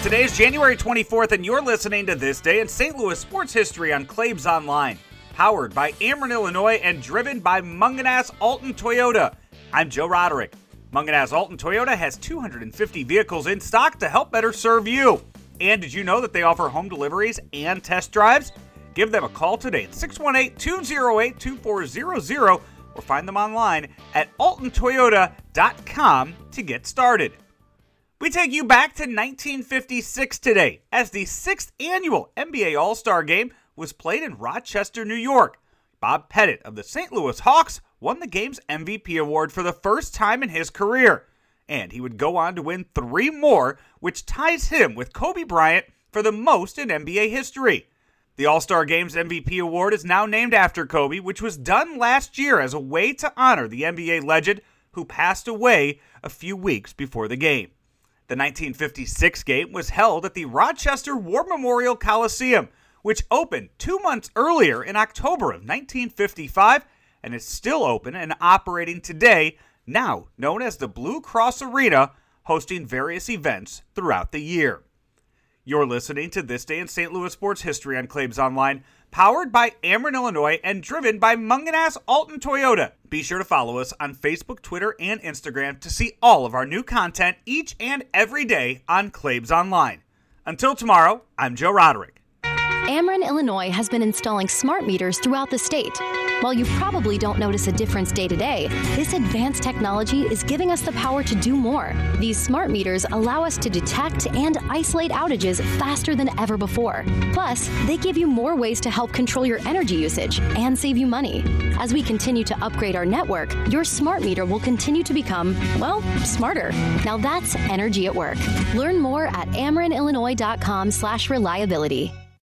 Today is January 24th, and you're listening to This Day in St. Louis Sports History on Claibs Online. Powered by Ameren, Illinois, and driven by Mungenast Alton Toyota. I'm Joe Roderick. Mungenast Alton Toyota has 250 vehicles in stock to help better serve you. And did you know that they offer home deliveries and test drives? Give them a call today at 618 208 2400 or find them online at altontoyota.com to get started. We take you back to 1956 today as the sixth annual NBA All Star Game was played in Rochester, New York. Bob Pettit of the St. Louis Hawks won the game's MVP award for the first time in his career. And he would go on to win three more, which ties him with Kobe Bryant for the most in NBA history. The All Star Games MVP award is now named after Kobe, which was done last year as a way to honor the NBA legend who passed away a few weeks before the game. The 1956 game was held at the Rochester War Memorial Coliseum, which opened two months earlier in October of 1955 and is still open and operating today, now known as the Blue Cross Arena, hosting various events throughout the year. You're listening to This Day in St. Louis Sports History on Claibs Online, powered by Ameren, Illinois, and driven by Mungenast Alton Toyota. Be sure to follow us on Facebook, Twitter, and Instagram to see all of our new content each and every day on Claibs Online. Until tomorrow, I'm Joe Roderick. Ameren, Illinois has been installing smart meters throughout the state. While you probably don't notice a difference day to day, this advanced technology is giving us the power to do more. These smart meters allow us to detect and isolate outages faster than ever before. Plus, they give you more ways to help control your energy usage and save you money. As we continue to upgrade our network, your smart meter will continue to become, well, smarter. Now that's energy at work. Learn more at amerenillinois.com slash reliability.